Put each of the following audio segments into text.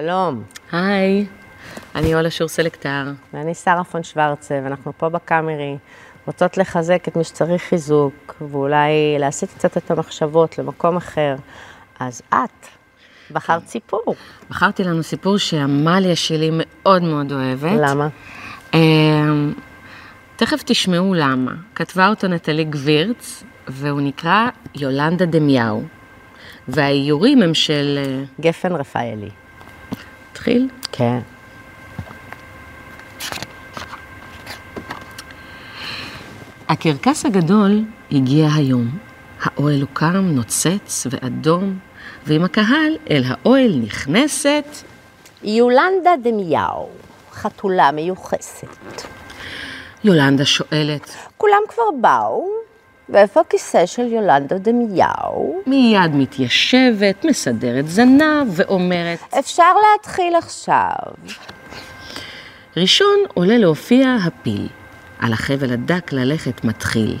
שלום, היי, אני אולה שור סלקטר. ואני שרה פון שוורצה, ואנחנו פה בקאמרי, רוצות לחזק את מי שצריך חיזוק, ואולי להסיט קצת את המחשבות למקום אחר. אז את, בחרת סיפור. בחרתי לנו סיפור שעמליה שלי מאוד מאוד אוהבת. למה? אמ, תכף תשמעו למה. כתבה אותו נטלי גבירץ, והוא נקרא יולנדה דמיהו. והאיורים הם של... אה, גפן רפאלי. התחיל? כן. הקרקס הגדול הגיע היום. האוהל הוקם, נוצץ ואדום, ועם הקהל אל האוהל נכנסת יולנדה דמיהו, חתולה מיוחסת. יולנדה שואלת, כולם כבר באו, ואיפה הכיסא של יולנדה דמיהו? מיד מתיישבת, מסדרת זנב ואומרת, אפשר להתחיל עכשיו. ראשון עולה להופיע הפיל. על החבל הדק ללכת מתחיל.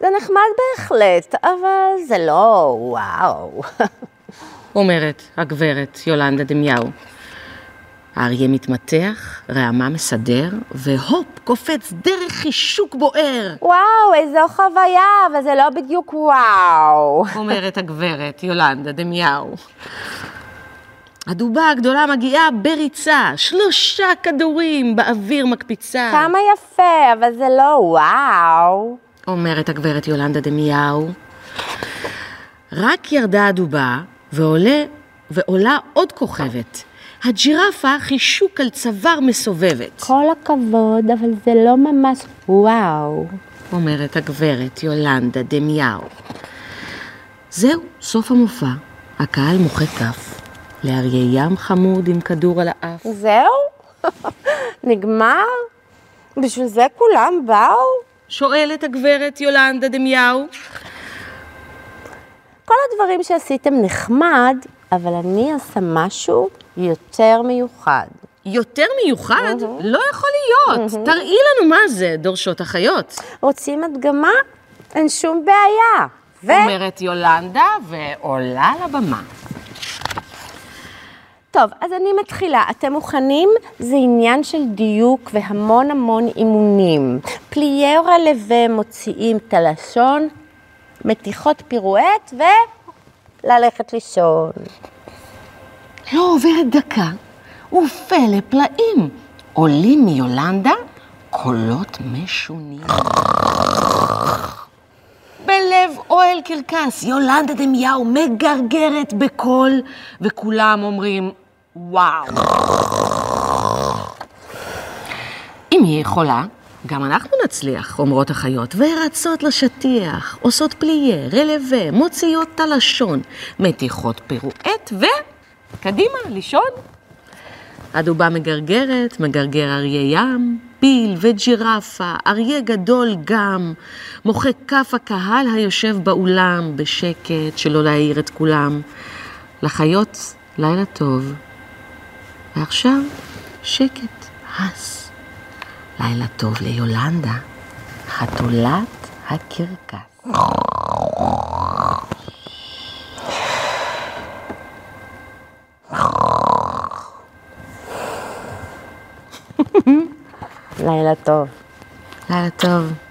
זה נחמד בהחלט, אבל זה לא וואו. אומרת הגברת יולנדה דמיהו. האריה מתמתח, רעמה מסדר, והופ, קופץ דרך חישוק בוער, וואו, איזו חוויה, אבל זה לא בדיוק וואו. אומרת הגברת יולנדה דמיהו. הדובה הגדולה מגיעה בריצה, שלושה כדורים באוויר מקפיצה, כמה יפה, אבל זה לא וואו. אומרת הגברת יולנדה דמיהו. רק ירדה הדובה, ועולה, ועולה עוד כוכבת. הג'ירפה חישוק על צוואר מסובבת, כל הכבוד, אבל זה לא ממש וואו. אומרת הגברת יולנדה דמיהו. זהו, סוף המופע. הקהל מוחא כף. לאריה ים חמוד עם כדור על האף. זהו? נגמר? בשביל זה כולם באו? שואלת הגברת יולנדה דמיהו. כל הדברים שעשיתם נחמד, אבל אני עושה משהו יותר מיוחד. יותר מיוחד? לא יכול להיות. תראי לנו מה זה, דורשות החיות. רוצים הדגמה? אין שום בעיה. ו... אומרת יולנדה ועולה לבמה. טוב, אז אני מתחילה. אתם מוכנים? זה עניין של דיוק והמון המון אימונים. פלייה רלווה מוציאים את הלשון, מתיחות פירואט וללכת לישון. לא עוברת דקה, ופלא פלאים. עולים מיולנדה קולות משונים. בלב אוהל קרקס, יולנדה דמיהו מגרגרת בקול, וכולם אומרים, וואו. אם היא יכולה, גם אנחנו נצליח, אומרות החיות, ורצות לשטיח, עושות פליה, רלווה, מוציאות את הלשון, מתיחות פירואט, וקדימה, לישון. הדובה מגרגרת, מגרגר אריה ים, פיל וג'ירפה, אריה גדול גם, מוחא כף הקהל היושב באולם, בשקט, שלא להעיר את כולם. לחיות, לילה טוב. ועכשיו, שקט, הס. לילה טוב ליולנדה, חתולת הקרקס. לילה טוב. לילה טוב.